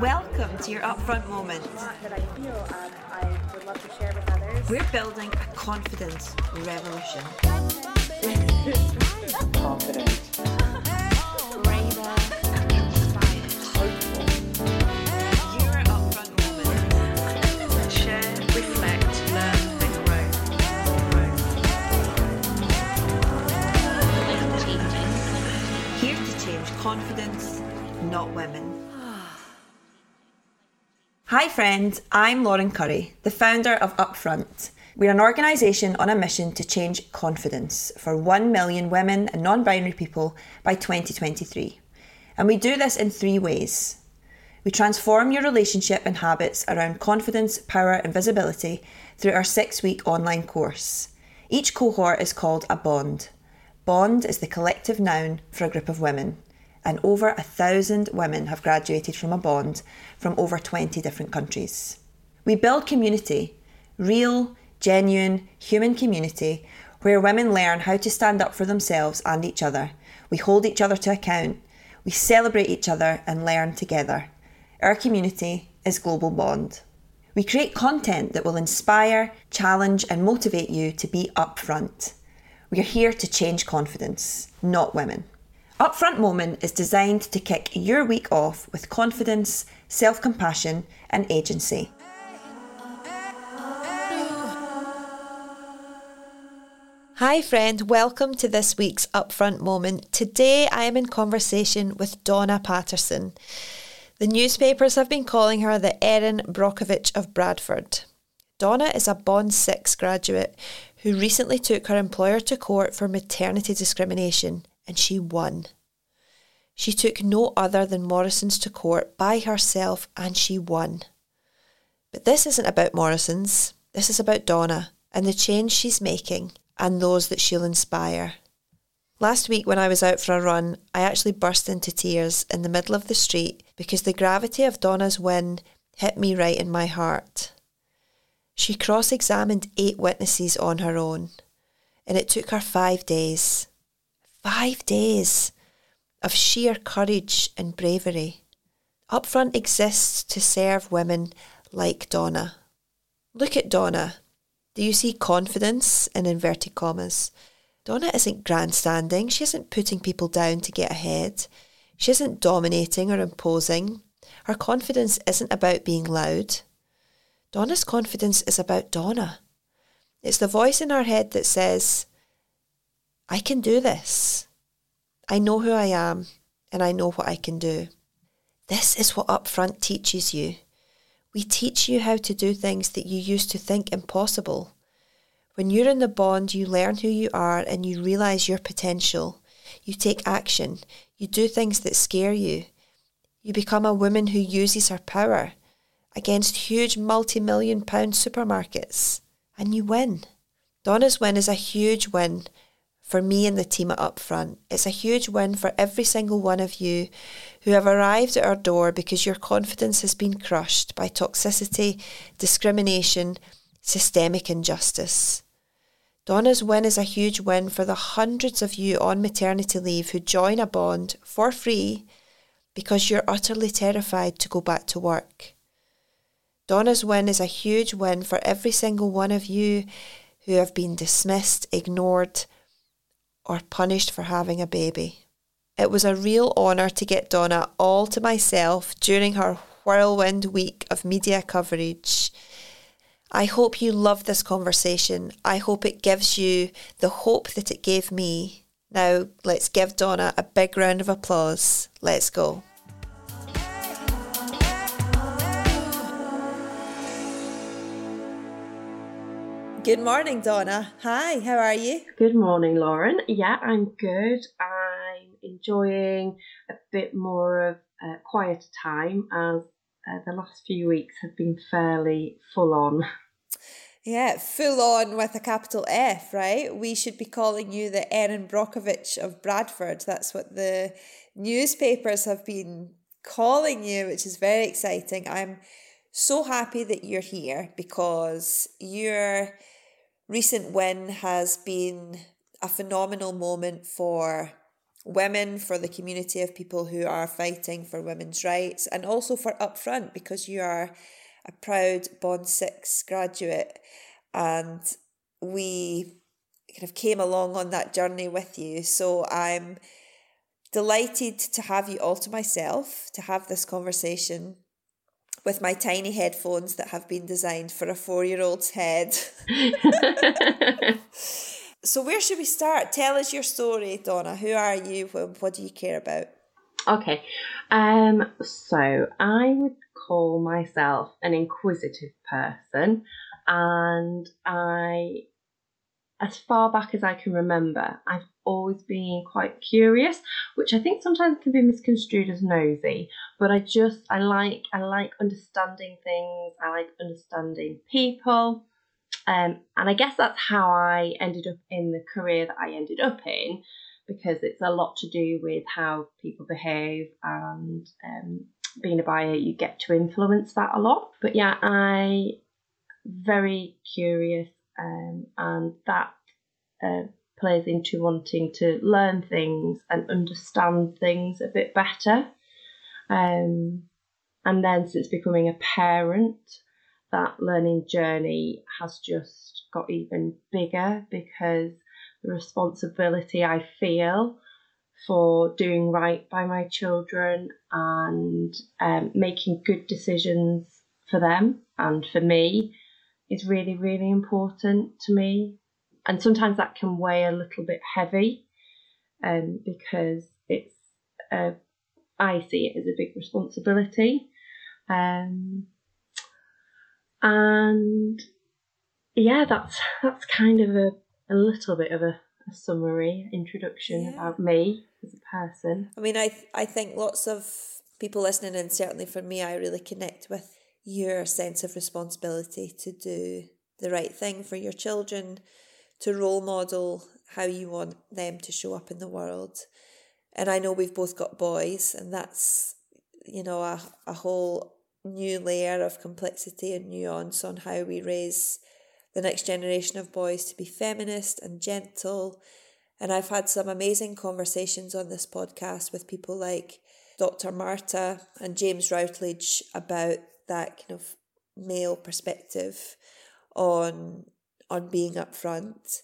Welcome to your upfront moment. that I feel um, I would love to share with others. We're building a confidence revolution. confident, braver, inspired. Your Hi, friends. I'm Lauren Currie, the founder of Upfront. We're an organisation on a mission to change confidence for 1 million women and non binary people by 2023. And we do this in three ways. We transform your relationship and habits around confidence, power, and visibility through our six week online course. Each cohort is called a bond. Bond is the collective noun for a group of women, and over a thousand women have graduated from a bond from over 20 different countries. We build community, real, genuine, human community, where women learn how to stand up for themselves and each other. We hold each other to account, we celebrate each other and learn together. Our community is Global Bond. We create content that will inspire, challenge, and motivate you to be upfront. We are here to change confidence, not women. Upfront Moment is designed to kick your week off with confidence, self compassion, and agency. Hi, friend. Welcome to this week's Upfront Moment. Today I am in conversation with Donna Patterson. The newspapers have been calling her the Erin Brockovich of Bradford. Donna is a Bond 6 graduate who recently took her employer to court for maternity discrimination and she won. She took no other than Morrisons to court by herself and she won. But this isn't about Morrisons, this is about Donna and the change she's making and those that she'll inspire. Last week, when I was out for a run, I actually burst into tears in the middle of the street because the gravity of Donna's win hit me right in my heart. She cross examined eight witnesses on her own, and it took her five days. Five days of sheer courage and bravery. Upfront exists to serve women like Donna. Look at Donna. Do you see confidence in inverted commas? Donna isn't grandstanding. She isn't putting people down to get ahead. She isn't dominating or imposing. Her confidence isn't about being loud. Donna's confidence is about Donna. It's the voice in her head that says, I can do this. I know who I am and I know what I can do. This is what Upfront teaches you. We teach you how to do things that you used to think impossible. When you're in the bond, you learn who you are and you realise your potential. You take action. You do things that scare you. You become a woman who uses her power against huge multi million pound supermarkets. And you win. Donna's win is a huge win for me and the team at Upfront. It's a huge win for every single one of you who have arrived at our door because your confidence has been crushed by toxicity, discrimination, systemic injustice. Donna's win is a huge win for the hundreds of you on maternity leave who join a bond for free because you're utterly terrified to go back to work. Donna's win is a huge win for every single one of you who have been dismissed, ignored, or punished for having a baby. It was a real honour to get Donna all to myself during her whirlwind week of media coverage. I hope you love this conversation. I hope it gives you the hope that it gave me. Now, let's give Donna a big round of applause. Let's go. Good morning, Donna. Hi, how are you? Good morning, Lauren. Yeah, I'm good. I'm enjoying a bit more of a quieter time as uh, the last few weeks have been fairly full on. Yeah, full on with a capital F, right? We should be calling you the Erin Brockovich of Bradford. That's what the newspapers have been calling you, which is very exciting. I'm so happy that you're here because your recent win has been a phenomenal moment for women, for the community of people who are fighting for women's rights, and also for Upfront because you are a proud Bond 6 graduate and we kind of came along on that journey with you. So I'm delighted to have you all to myself to have this conversation with my tiny headphones that have been designed for a four year old's head. so, where should we start? Tell us your story, Donna. Who are you? What do you care about? Okay, um, so I would call myself an inquisitive person, and I, as far back as I can remember, I've always been quite curious, which I think sometimes can be misconstrued as nosy. But I just I like I like understanding things. I like understanding people. Um, and I guess that's how I ended up in the career that I ended up in because it's a lot to do with how people behave and um, being a buyer, you get to influence that a lot. But yeah, I very curious, um, and that uh, plays into wanting to learn things and understand things a bit better. Um, and then since becoming a parent, that learning journey has just got even bigger because the responsibility I feel for doing right by my children and um, making good decisions for them and for me is really, really important to me. And sometimes that can weigh a little bit heavy um, because it's, uh, I see it as a big responsibility. Um, and yeah, that's that's kind of a, a little bit of a a summary introduction Yeah. about me as a person. I mean, I I think lots of people listening, and certainly for me, I really connect with your sense of responsibility to do the right thing for your children, to role model how you want them to show up in the world. And I know we've both got boys, and that's you know a a whole new layer of complexity and nuance on how we raise the next generation of boys to be feminist and gentle. And I've had some amazing conversations on this podcast with people like Dr. Marta and James Routledge about that kind of male perspective on on being upfront.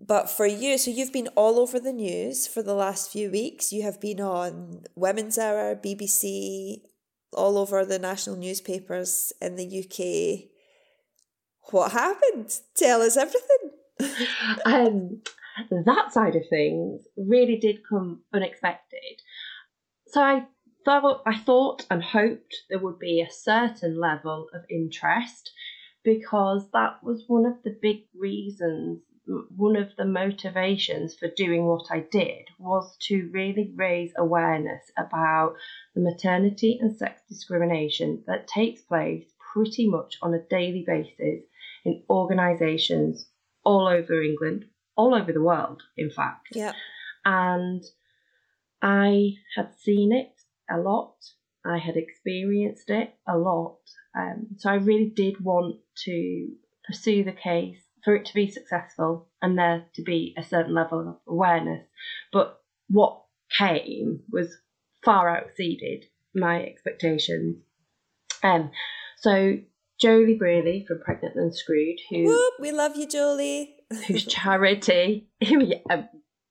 But for you, so you've been all over the news for the last few weeks. You have been on Women's Hour, BBC, all over the national newspapers in the UK. What happened? Tell us everything. um, that side of things really did come unexpected. So I thought, I thought and hoped there would be a certain level of interest because that was one of the big reasons, one of the motivations for doing what I did was to really raise awareness about the maternity and sex discrimination that takes place pretty much on a daily basis in organisations all over England, all over the world, in fact. Yeah. And I had seen it a lot, I had experienced it a lot. Um, so I really did want to pursue the case for it to be successful and there to be a certain level of awareness. But what came was far exceeded my expectations. Um, so Joeli Brearley from Pregnant Then Screwed, who Whoop, we love you, Joeli. whose charity, yeah, a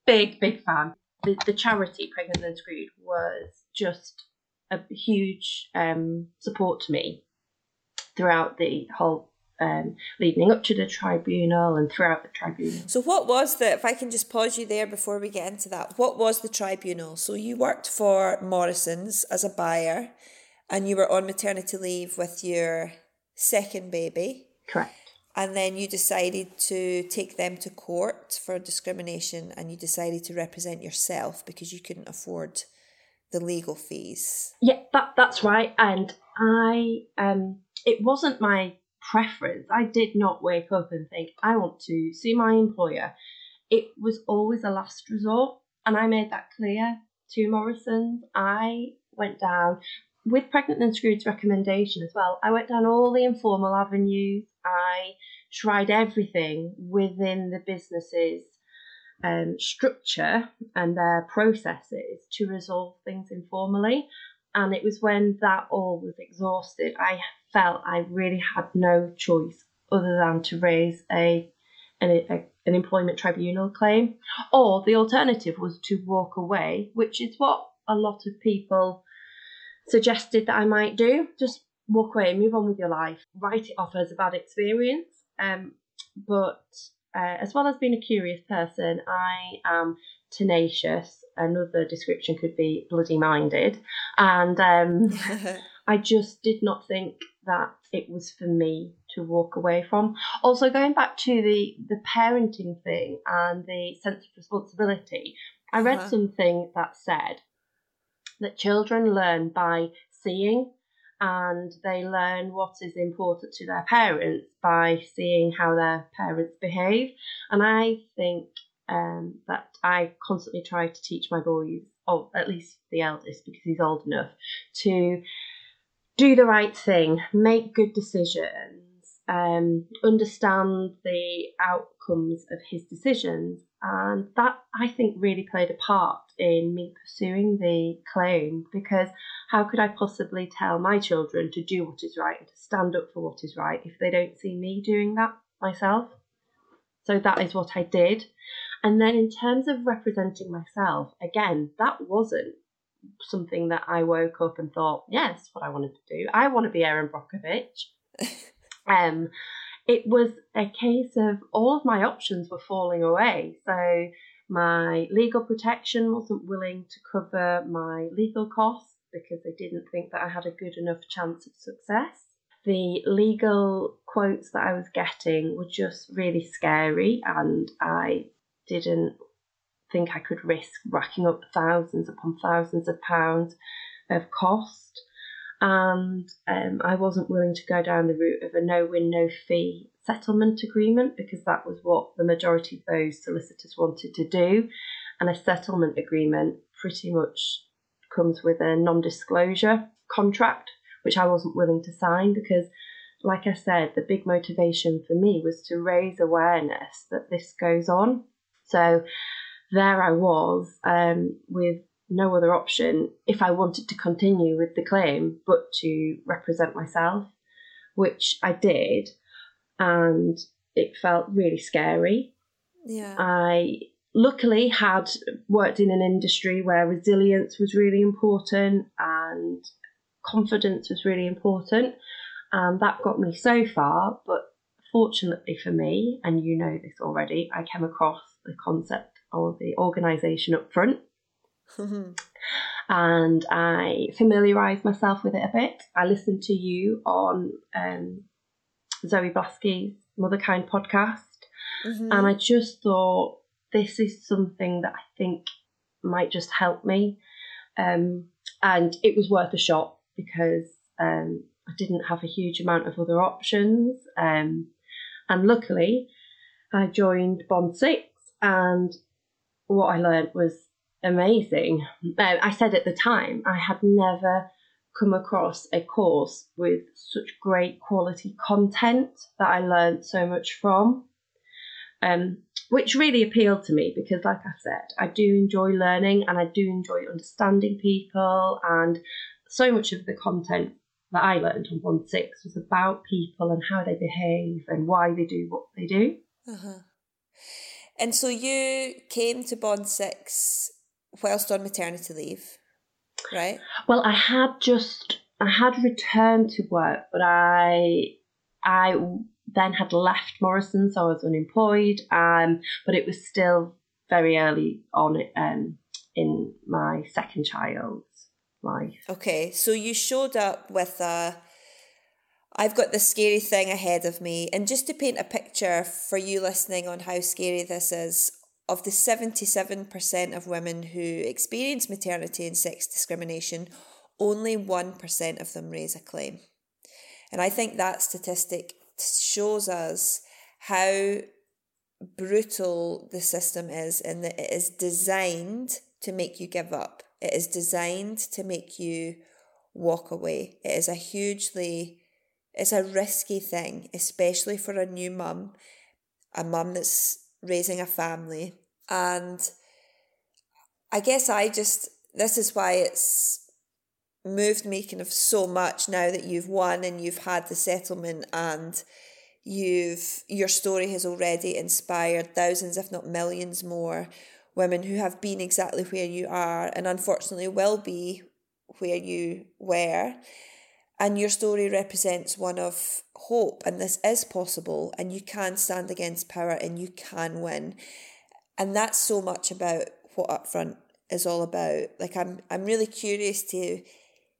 big, big fan. The, the charity, Pregnant Then Screwed, was just a huge um, support to me throughout the whole um, leading up to the tribunal and throughout the tribunal. So, what was the, if I can just pause you there before we get into that, what was the tribunal? So, you worked for Morrisons as a buyer and you were on maternity leave with your second baby, Correct. And then you decided to take them to court for discrimination and you decided to represent yourself because you couldn't afford the legal fees. Yeah, that that's right. And I um it wasn't my preference. I did not wake up and think I want to see my employer. It was always a last resort, and I made that clear to Morrisons. I went down with Pregnant Then Screwed's recommendation as well. I went down all the informal avenues. I tried everything within the business's um, structure and their processes to resolve things informally. And it was when that all was exhausted, I felt I really had no choice other than to raise a an, a, an employment tribunal claim, or the alternative was to walk away, which is what a lot of people suggested that I might do. Just walk away, move on with your life, write it off as a bad experience. Um, but uh, as well as being a curious person, I am tenacious. Another description could be bloody minded, and um, I just did not think that it was for me to walk away from. Also, going back to the the parenting thing and the sense of responsibility, I read Uh-huh. something that said that children learn by seeing and they learn what is important to their parents by seeing how their parents behave. And I think um, that I constantly try to teach my boys, or at least the eldest, because he's old enough, to do the right thing, make good decisions, um, understand the outcomes of his decisions. And that I think really played a part in me pursuing the claim because how could I possibly tell my children to do what is right and to stand up for what is right if they don't see me doing that myself? So that is what I did. And then in terms of representing myself, again, that wasn't something that I woke up and thought, yes, what I wanted to do. I want to be Erin Brockovich. um, it was a case of all of my options were falling away. So my legal protection wasn't willing to cover my legal costs because they didn't think that I had a good enough chance of success. The legal quotes that I was getting were just really scary, and I didn't think I could risk racking up thousands upon thousands of pounds of cost. And um, I wasn't willing to go down the route of a no win, no fee settlement agreement because that was what the majority of those solicitors wanted to do. And a settlement agreement pretty much comes with a non disclosure contract, which I wasn't willing to sign because, like I said, the big motivation for me was to raise awareness that this goes on. So there I was um, with no other option if I wanted to continue with the claim but to represent myself, which I did, and it felt really scary. Yeah. I luckily had worked in an industry where resilience was really important and confidence was really important, and that got me so far. But fortunately for me, and you know this already, I came across the concept of the organisation up front and I familiarised myself with it a bit. I listened to you on um, Zoe Blaskey's Motherkind podcast, Mhm. and I just thought this is something that I think might just help me. Um, and it was worth a shot because um, I didn't have a huge amount of other options. Um, and luckily, I joined Bond 6, and what I learned was amazing. Uh, I said at the time, I had never come across a course with such great quality content that I learned so much from, um, which really appealed to me because, like I said, I do enjoy learning and I do enjoy understanding people, and so much of the content that I learned on Bond 6 was about people and how they behave and why they do what they do. Uh-huh. And so you came to Bond 6 whilst on maternity leave, right? Well, I had just I had returned to work, but I I then had left Morrison, so I was unemployed. Um, but it was still very early on um, in my second child's life. Okay, so you showed up with a. I've got this scary thing ahead of me. And just to paint a picture for you listening on how scary this is, of the 77% of women who experience maternity and sex discrimination, only 1% of them raise a claim. And I think that statistic shows us how brutal the system is and that it is designed to make you give up. It is designed to make you walk away. It is a hugely it's a risky thing, especially for a new mum, a mum that's raising a family. And I guess I just, this is why it's moved me kind of so much now that you've won and you've had the settlement and you've your story has already inspired thousands if not millions more women who have been exactly where you are and unfortunately will be where you were and your story represents one of hope and this is possible and you can stand against power and you can win and that's so much about what upfront is all about like i'm i'm really curious to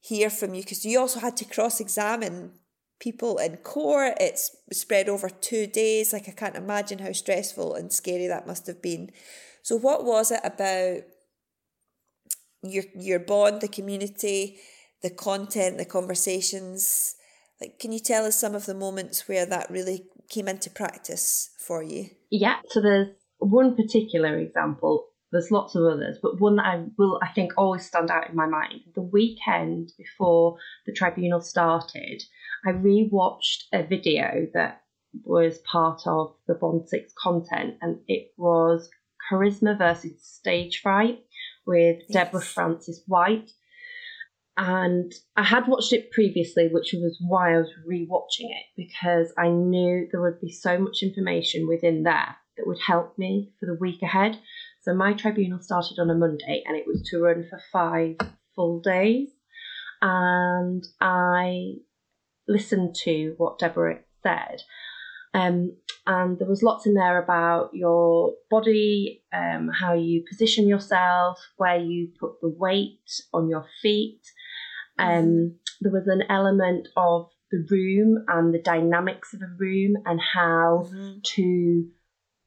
hear from you because you also had to cross examine people in court. It's spread over two days. Like I can't imagine how stressful and scary that must have been. So what was it about your your bond, the community, the content, the conversations? Like can you tell us some of the moments where that really came into practice for you? Yeah, so there's one particular example. There's lots of others, but one that I will, I think, always stand out in my mind. The weekend before the tribunal started, I rewatched a video that was part of the Bond 6 content, and it was Charisma versus Stage Fright with yes. Deborah Frances-White. And I had watched it previously, which was why I was rewatching it because I knew there would be so much information within there that would help me for the week ahead. So my tribunal started on a Monday and it was to run for five full days. And I listened to what Deborah said. Um, and there was lots in there about your body, um, how you position yourself, where you put the weight on your feet. Um, mm-hmm. there was an element of the room and the dynamics of a room and how mm-hmm. to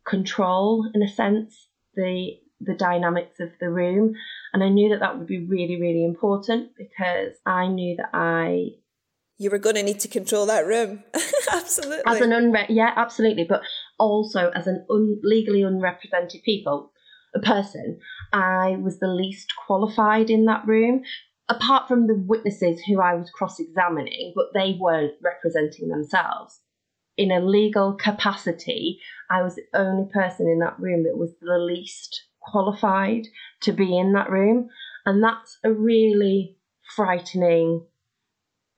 control, in a sense, the the dynamics of the room. And I knew that that would be really, really important because I knew that I you were going to need to control that room. absolutely. As an unre- yeah, absolutely. But also as an un- legally unrepresented people, a person, I was the least qualified in that room. Apart from the witnesses who I was cross examining, but they weren't representing themselves. In a legal capacity, I was the only person in that room that was the least qualified to be in that room. And that's a really frightening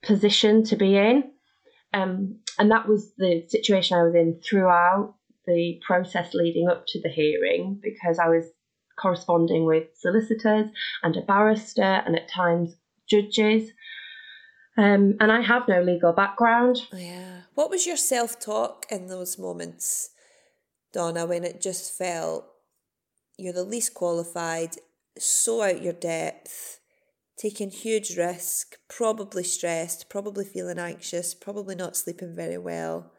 position to be in. Um, and that was the situation I was in throughout the process leading up to the hearing because I was corresponding with solicitors and a barrister and at times judges. Um, and I have no legal background. Yeah. What was your self talk in those moments, Donna, when it just felt you're the least qualified, so out your depth? taking huge risk, probably stressed, probably feeling anxious, probably not sleeping very well,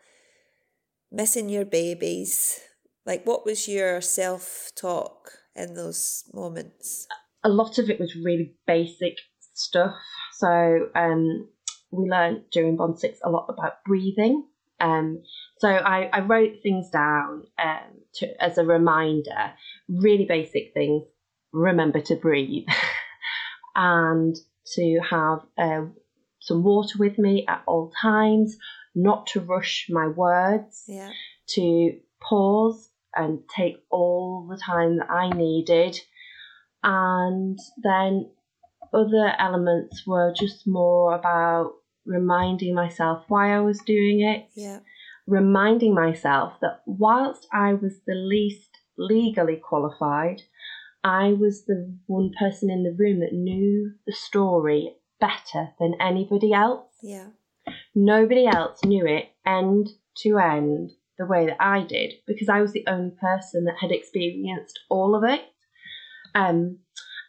missing your babies. Like, what was your self talk in those moments? A lot of it was really basic stuff. So, um, we learned during Bond 6 a lot about breathing. Um, so I, I wrote things down um, to, as a reminder, really basic things. Remember to breathe. and to have uh, some water with me at all times, not to rush my words, yeah. to pause and take all the time that I needed. And then other elements were just more about reminding myself why I was doing it. Yeah. Reminding myself that whilst I was the least legally qualified, I was the one person in the room that knew the story better than anybody else. Yeah. Nobody else knew it end to end the way that I did because I was the only person that had experienced all of it. Um,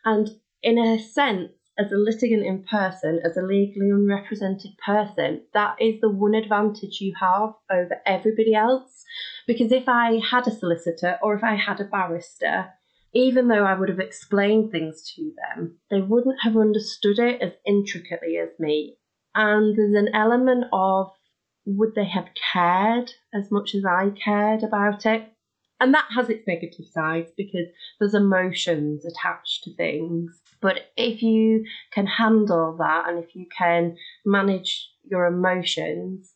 and in a sense, as a litigant in person, as a legally unrepresented person, that is the one advantage you have over everybody else. Because if I had a solicitor or if I had a barrister, even though I would have explained things to them, they wouldn't have understood it as intricately as me. And there's an element of would they have cared as much as I cared about it? And that has its negative sides because there's emotions attached to things. But if you can handle that and if you can manage your emotions,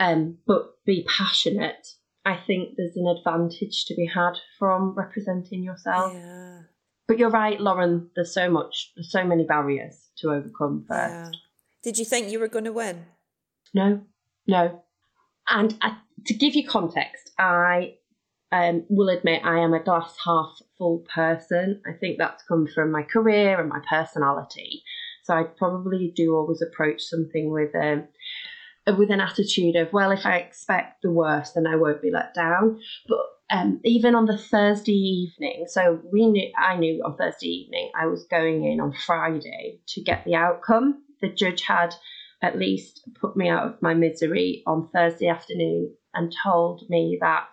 um, but be passionate I think there's an advantage to be had from representing yourself. Yeah. But you're right, Lauren. There's so much, there's so many barriers to overcome first. yeah. Did you think you were going to win? No, no. And I, to give you context, I um, will admit I am a glass half full person. I think that's come from my career and my personality. So I probably do always approach something with um, with an attitude of, well, if I expect the worst, then I won't be let down. But um, even on the Thursday evening, so we knew I knew on Thursday evening I was going in on Friday to get the outcome. The judge had at least put me out of my misery on Thursday afternoon and told me that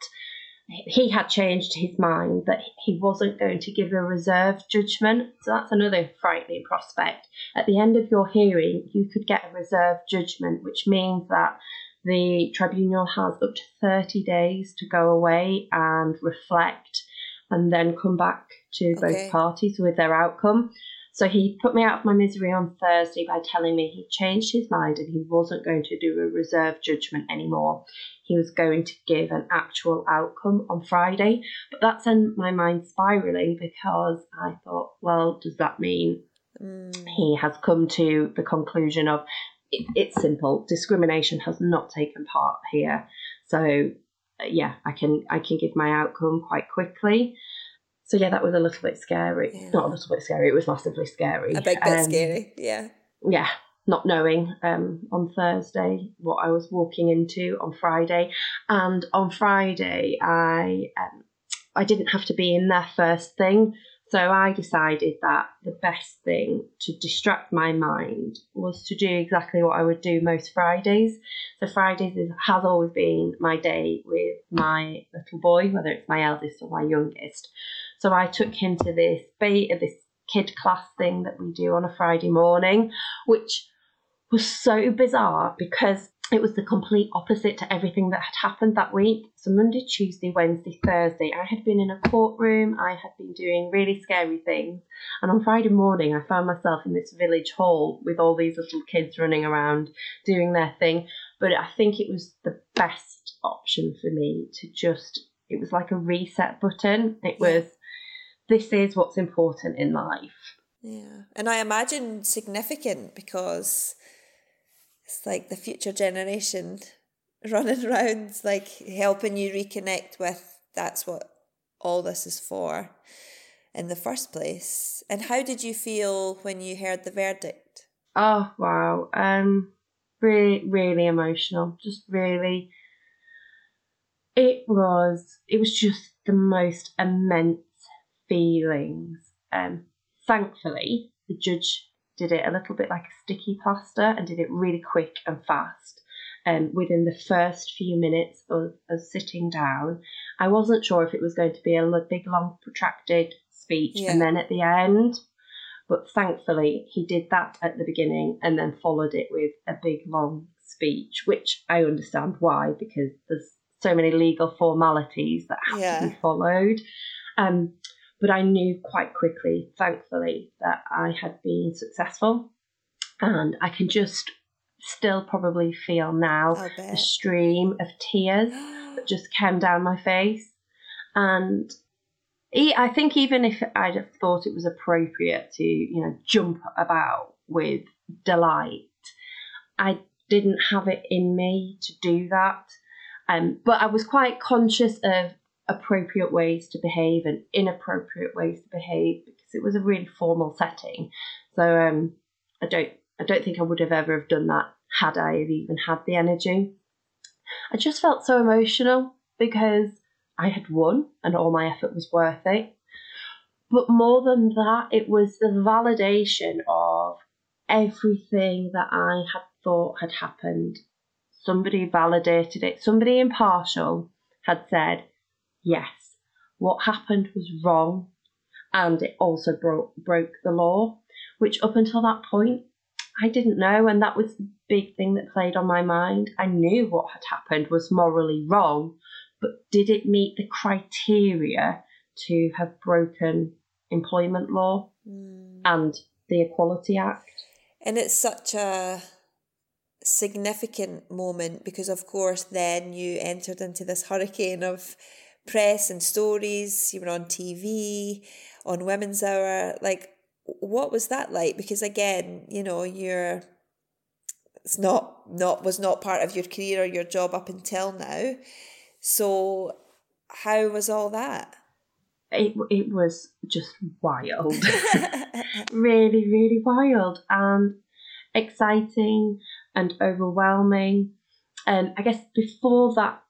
he had changed his mind that he wasn't going to give a reserved judgment. So that's another frightening prospect. At the end of your hearing, you could get a reserved judgment, which means that the tribunal has up to 30 days to go away and reflect and then come back to Okay. both parties with their outcome. So he put me out of my misery on Thursday by telling me he changed his mind and he wasn't going to do a reserved judgment anymore. He was going to give an actual outcome on Friday. But that sent my mind spiraling because I thought, well, does that mean Mm. he has come to the conclusion of it, it's simple discrimination has not taken part here so uh, yeah i can i can give my outcome quite quickly so yeah that was a little bit scary Yeah. not a little bit scary it was massively scary A big bit Um, scary. Yeah. yeah not knowing um, on Thursday what I was walking into on Friday, and on Friday I um, I didn't have to be in there first thing, so I decided that the best thing to distract my mind was to do exactly what I would do most Fridays. So Fridays is, has always been my day with my little boy, whether it's my eldest or my youngest. So I took him to this beta, uh, this kid class thing that we do on a Friday morning, which was so bizarre because it was the complete opposite to everything that had happened that week. So Monday, Tuesday, Wednesday, Thursday, I had been in a courtroom, I had been doing really scary things. And on Friday morning, I found myself in this village hall with all these little kids running around doing their thing. But I think it was the best option for me to just, it was like a reset button. It was, this is what's important in life. Yeah. And I imagine significant because it's like the future generation running around, like helping you reconnect with that's what all this is for in the first place. And how did you feel when you heard the verdict? Oh wow. Um really really emotional. Just really it was it was just the most immense feelings. Um thankfully the judge did it a little bit like a sticky plaster and did it really quick and fast. Um, within the first few minutes of, of sitting down, I wasn't sure if it was going to be a big, long, protracted speech, Yeah. and then at the end, but thankfully, he did that at the beginning and then followed it with a big long speech, which I understand why, because there's so many legal formalities that have to be followed. Um, but I knew quite quickly, thankfully, that I had been successful. And I can just still probably feel now a stream of tears that just came down my face. And I think even if I'd have thought it was appropriate to, you know, jump about with delight, I didn't have it in me to do that. Um, but I was quite conscious of appropriate ways to behave and inappropriate ways to behave because it was a really formal setting. So um, I don't I don't think I would have ever have done that had I have even had the energy. I just felt so emotional because I had won and all my effort was worth it. But more than that, it was the validation of everything that I had thought had happened. Somebody validated it, somebody impartial had said, yes, what happened was wrong, and it also broke, broke the law, which up until that point, I didn't know, and that was the big thing that played on my mind. I knew what had happened was morally wrong, but did it meet the criteria to have broken employment law Mm. and the Equality Act? And it's such a significant moment because, of course, then you entered into this hurricane of press and stories. You were on TV, on Women's Hour. Like, what was that like? Because again, you know, you're it's not not was not part of your career or your job up until now. So, how was all that? It it was just wild, really, really wild and exciting and overwhelming. And I guess before that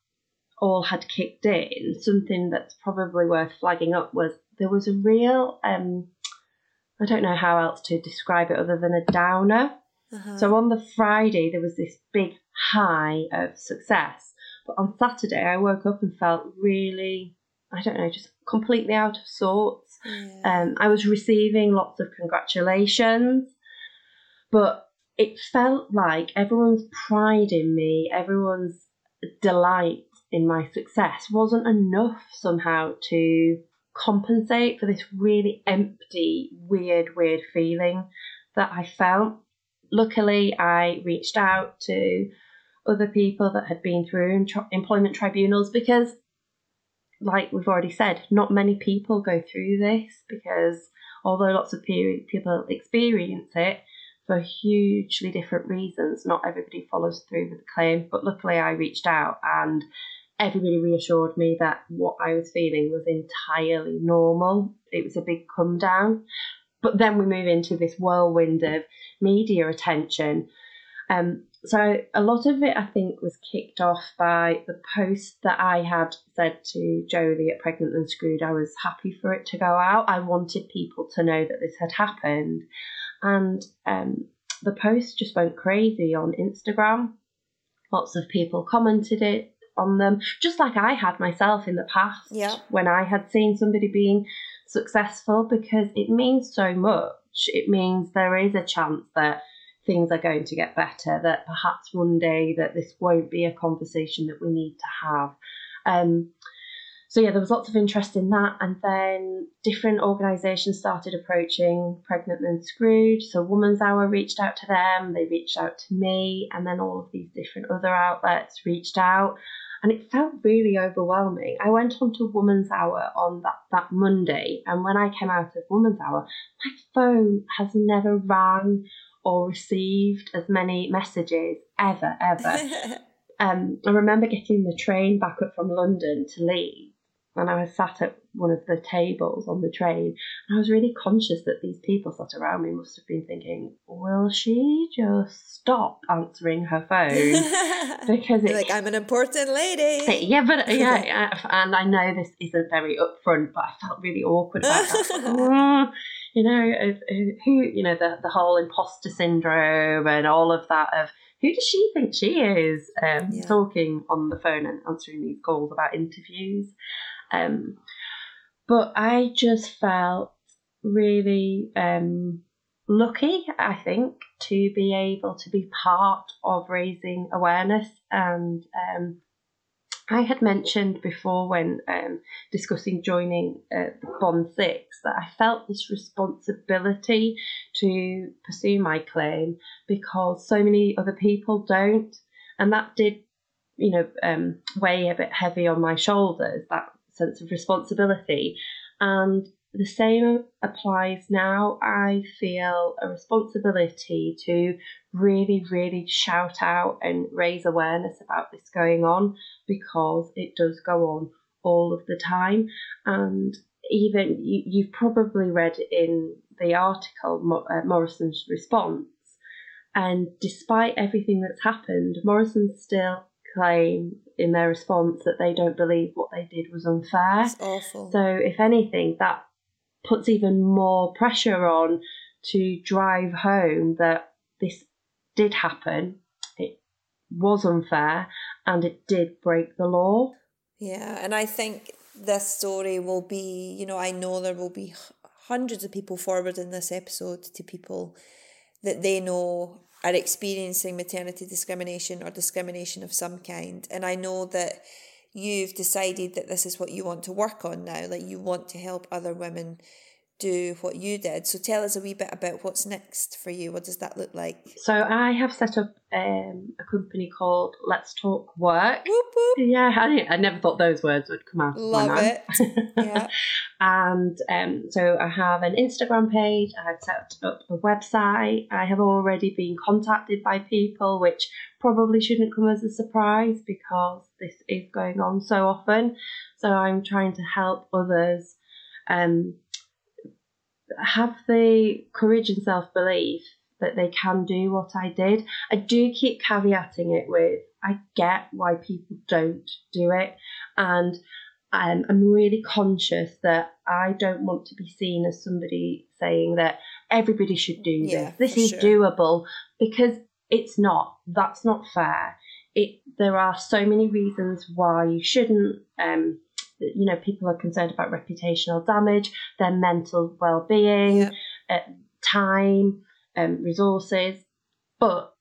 all had kicked in, something that's probably worth flagging up was there was a real um, I don't know how else to describe it other than a downer. Uh-huh. So on the Friday, there was this big high of success. But on Saturday, I woke up and felt really, I don't know, just completely out of sorts. Yeah. Um, I was receiving lots of congratulations, but it felt like everyone's pride in me, everyone's delight in my success wasn't enough somehow to compensate for this really empty, weird, weird feeling that I felt. Luckily, I reached out to other people that had been through employment tribunals because, like we've already said, not many people go through this because although lots of people experience it for hugely different reasons, not everybody follows through with the claim. But luckily, I reached out and everybody reassured me that what I was feeling was entirely normal. It was a big come down. But then we move into this whirlwind of media attention. Um, so a lot of it, I think, was kicked off by the post that I had said to Joeli at Pregnant Then Screwed. I was happy for it to go out. I wanted people to know that this had happened. And um, the post just went crazy on Instagram. Lots of people commented it on them, just like I had myself in the past Yeah. when I had seen somebody being successful, because it means so much. It means there is a chance that things are going to get better, that perhaps one day that this won't be a conversation that we need to have. Um, so yeah, there was lots of interest in that, and then different organisations started approaching Pregnant Then Screwed. So Woman's Hour reached out to them, they reached out to me, and then all of these different other outlets reached out, and it felt really overwhelming. I went on to Woman's Hour on that that Monday, and when I came out of Woman's Hour, my phone has never rang or received as many messages ever, ever. um, I remember getting the train back up from London to Leeds, and I was sat at one of the tables on the train, and I was really conscious that these people sat around me must have been thinking, "Will she just stop answering her phone?" because it, like, I'm an important lady. yeah, but yeah, yeah, and I know this isn't very upfront, but I felt really awkward about that. Mm, you know, who, you know, the the whole imposter syndrome and all of that of who does she think she is? Um, Yeah. Talking on the phone and answering these calls about interviews. Um, but I just felt really um, lucky, I think, to be able to be part of raising awareness. And um, I had mentioned before when um, discussing joining uh, Bond 6 that I felt this responsibility to pursue my claim because so many other people don't. And that did, you know, um, weigh a bit heavy on my shoulders, that sense of responsibility. And the same applies now. I feel a responsibility to really, really shout out and raise awareness about this going on because it does go on all of the time. And even you, you've probably read in the article uh, Morrison's response. And despite everything that's happened, Morrison still claim in their response that they don't believe what they did was unfair. It's awful. So, if anything, that puts even more pressure on to drive home that this did happen, it was unfair, and it did break the law. Yeah, and I think this story will be, you know, I know there will be hundreds of people forwarding this episode to people that they know are experiencing maternity discrimination or discrimination of some kind. And I know that you've decided that this is what you want to work on now, like you want to help other women do what you did. So tell us a wee bit about what's next for you. What does that look like? So I have set up um, a company called Let's Talk Work. Whoop whoop. Yeah, I, I never thought those words would come out. of my Love mouth. it. Yeah. and um, so I have an Instagram page. I have set up a website. I have already been contacted by people, which probably shouldn't come as a surprise because this is going on so often. So I'm trying to help others um, have the courage and self belief that they can do what I did. I do keep caveating it with I get why people don't do it, and um, I'm really conscious that I don't want to be seen as somebody saying that everybody should do this. Yeah, this for is sure. doable because it's not. That's not fair. It there are so many reasons why you shouldn't. Um, you know, people are concerned about reputational damage, their mental well-being, Yeah. uh, time, um, resources, but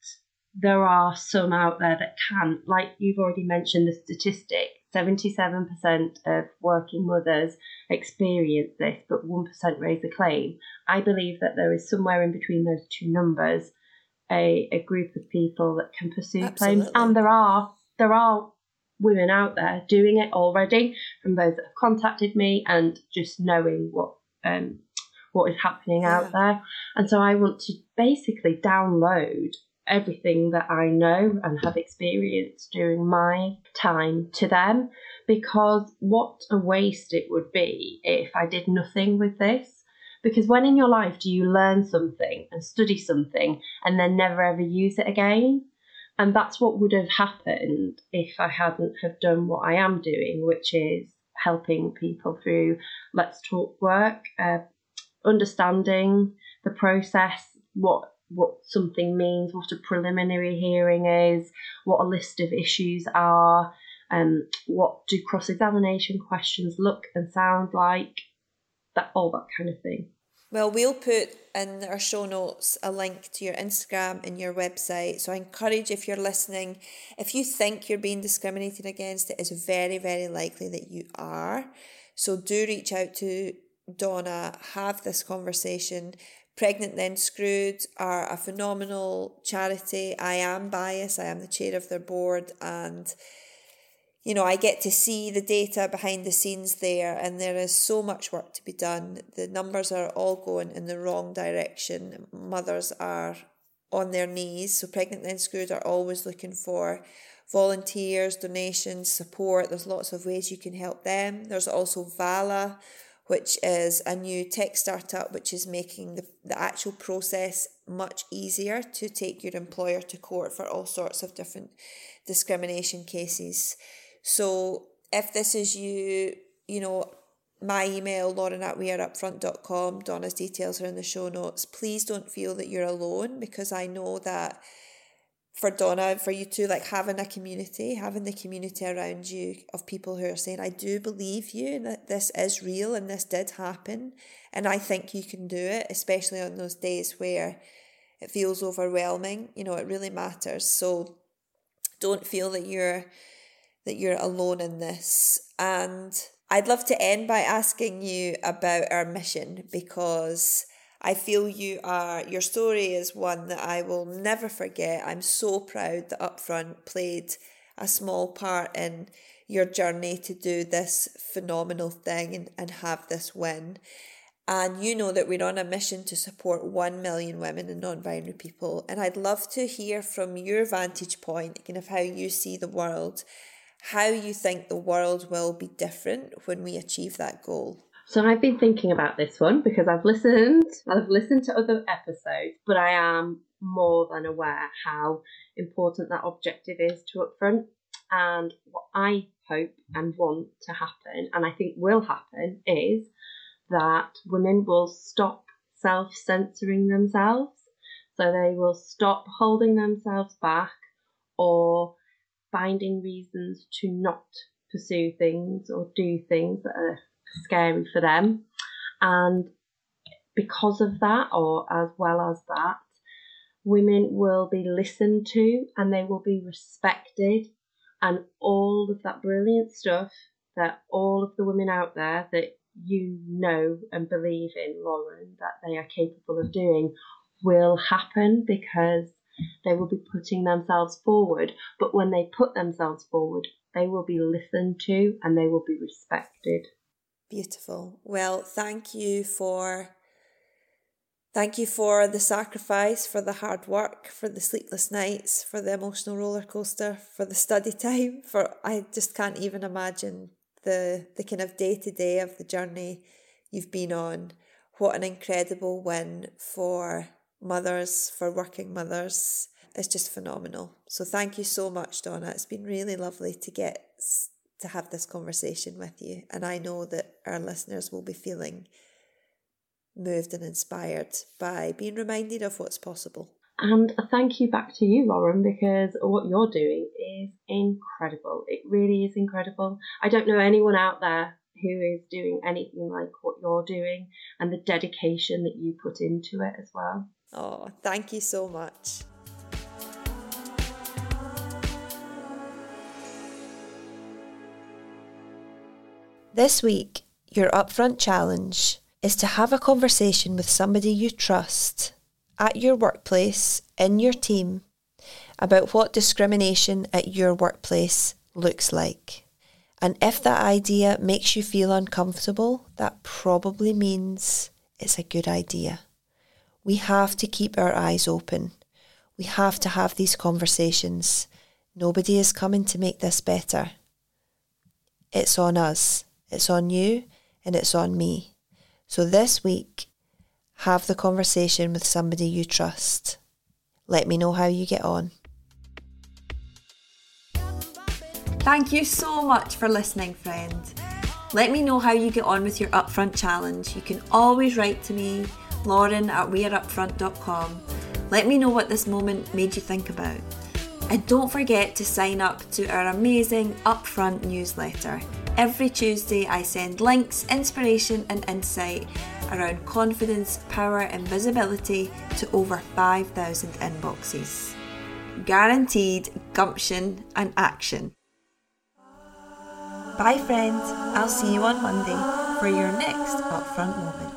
there are some out there that can, like you've already mentioned the statistic, 77% of working mothers experience this, but 1% raise a claim. I believe that there is somewhere in between those two numbers a, a group of people that can pursue claims, and there are there are women out there doing it already from those that have contacted me and just knowing what um, what is happening Yeah. out there. And so I want to basically download everything that I know and have experienced during my time to them because what a waste it would be if I did nothing with this. Because when in your life do you learn something and study something and then never ever use it again? And that's what would have happened if I hadn't have done what I am doing, which is helping people through Let's Talk Work, uh, understanding the process, what what something means, what a preliminary hearing is, what a list of issues are, um, what do cross examination questions look and sound like, that all that kind of thing. Well, we'll put in our show notes a link to your Instagram and your website. So I encourage if you're listening, if you think you're being discriminated against, it is very, very likely that you are. So do reach out to Donna, have this conversation. Pregnant Then Screwed are a phenomenal charity. I am biased, I am the chair of their board, and you know, I get to see the data behind the scenes there, and there is so much work to be done. The numbers are all going in the wrong direction. Mothers are on their knees. So, Pregnant Then Screwed are always looking for volunteers, donations, support. There's lots of ways you can help them. There's also Valla, which is a new tech startup which is making the, the actual process much easier to take your employer to court for all sorts of different discrimination cases. So if this is you, you know, my email, lauren at weareupfront.com, Donna's details are in the show notes. Please don't feel that you're alone because I know that for Donna, for you too, like having a community, having the community around you of people who are saying, I do believe you and that this is real and this did happen. And I think you can do it, especially on those days where it feels overwhelming. You know, it really matters. So don't feel that you're that you're alone in this. And I'd love to end by asking you about our mission because I feel you are your story is one that I will never forget. I'm so proud that Upfront played a small part in your journey to do this phenomenal thing and, and have this win. And you know that we're on a mission to support 1 million women and non binary people. And I'd love to hear from your vantage point, kind of how you see the world, how you think the world will be different when we achieve that goal. So I've been thinking about this one because I've listened, I've listened to other episodes, but I am more than aware how important that objective is to Upfront. And what I hope and want to happen, and I think will happen, is that women will stop self censoring themselves. So they will stop holding themselves back or finding reasons to not pursue things or do things that are scary for them. And because of that, or as well as that, women will be listened to and they will be respected. And all of that brilliant stuff that all of the women out there that you know and believe in Lauren that they are capable of doing will happen because they will be putting themselves forward. But when they put themselves forward, they will be listened to and they will be respected. Beautiful. Well, thank you for thank you for the sacrifice, for the hard work, for the sleepless nights, for the emotional roller coaster, for the study time, for I just can't even imagine the the kind of day to day of the journey you've been on. What an incredible win for mothers, for working mothers. It's just phenomenal. So thank you so much, Donna. It's been really lovely to get to have this conversation with you, and I know that our listeners will be feeling moved and inspired by being reminded of what's possible. And a thank you back to you, Lauren, because what you're doing is incredible. It really is incredible. I don't know anyone out there who is doing anything like what you're doing and the dedication that you put into it as well. Oh, thank you so much. This week, your upfront challenge is to have a conversation with somebody you trust at your workplace, in your team, about what discrimination at your workplace looks like. And if that idea makes you feel uncomfortable, that probably means it's a good idea. We have to keep our eyes open. We have to have these conversations. Nobody is coming to make this better. It's on us, it's on you, and it's on me. So this week, have the conversation with somebody you trust. Let me know how you get on. Thank you so much for listening, friend. Let me know how you get on with your upfront challenge. You can always write to me, lauren at weareupfront.com. Let me know what this moment made you think about. And don't forget to sign up to our amazing Upfront newsletter. Every Tuesday, I send links, inspiration, and insight around confidence, power, and visibility to over 5,000 inboxes. Guaranteed gumption and action. Bye, friends. I'll see you on Monday for your next upfront moment.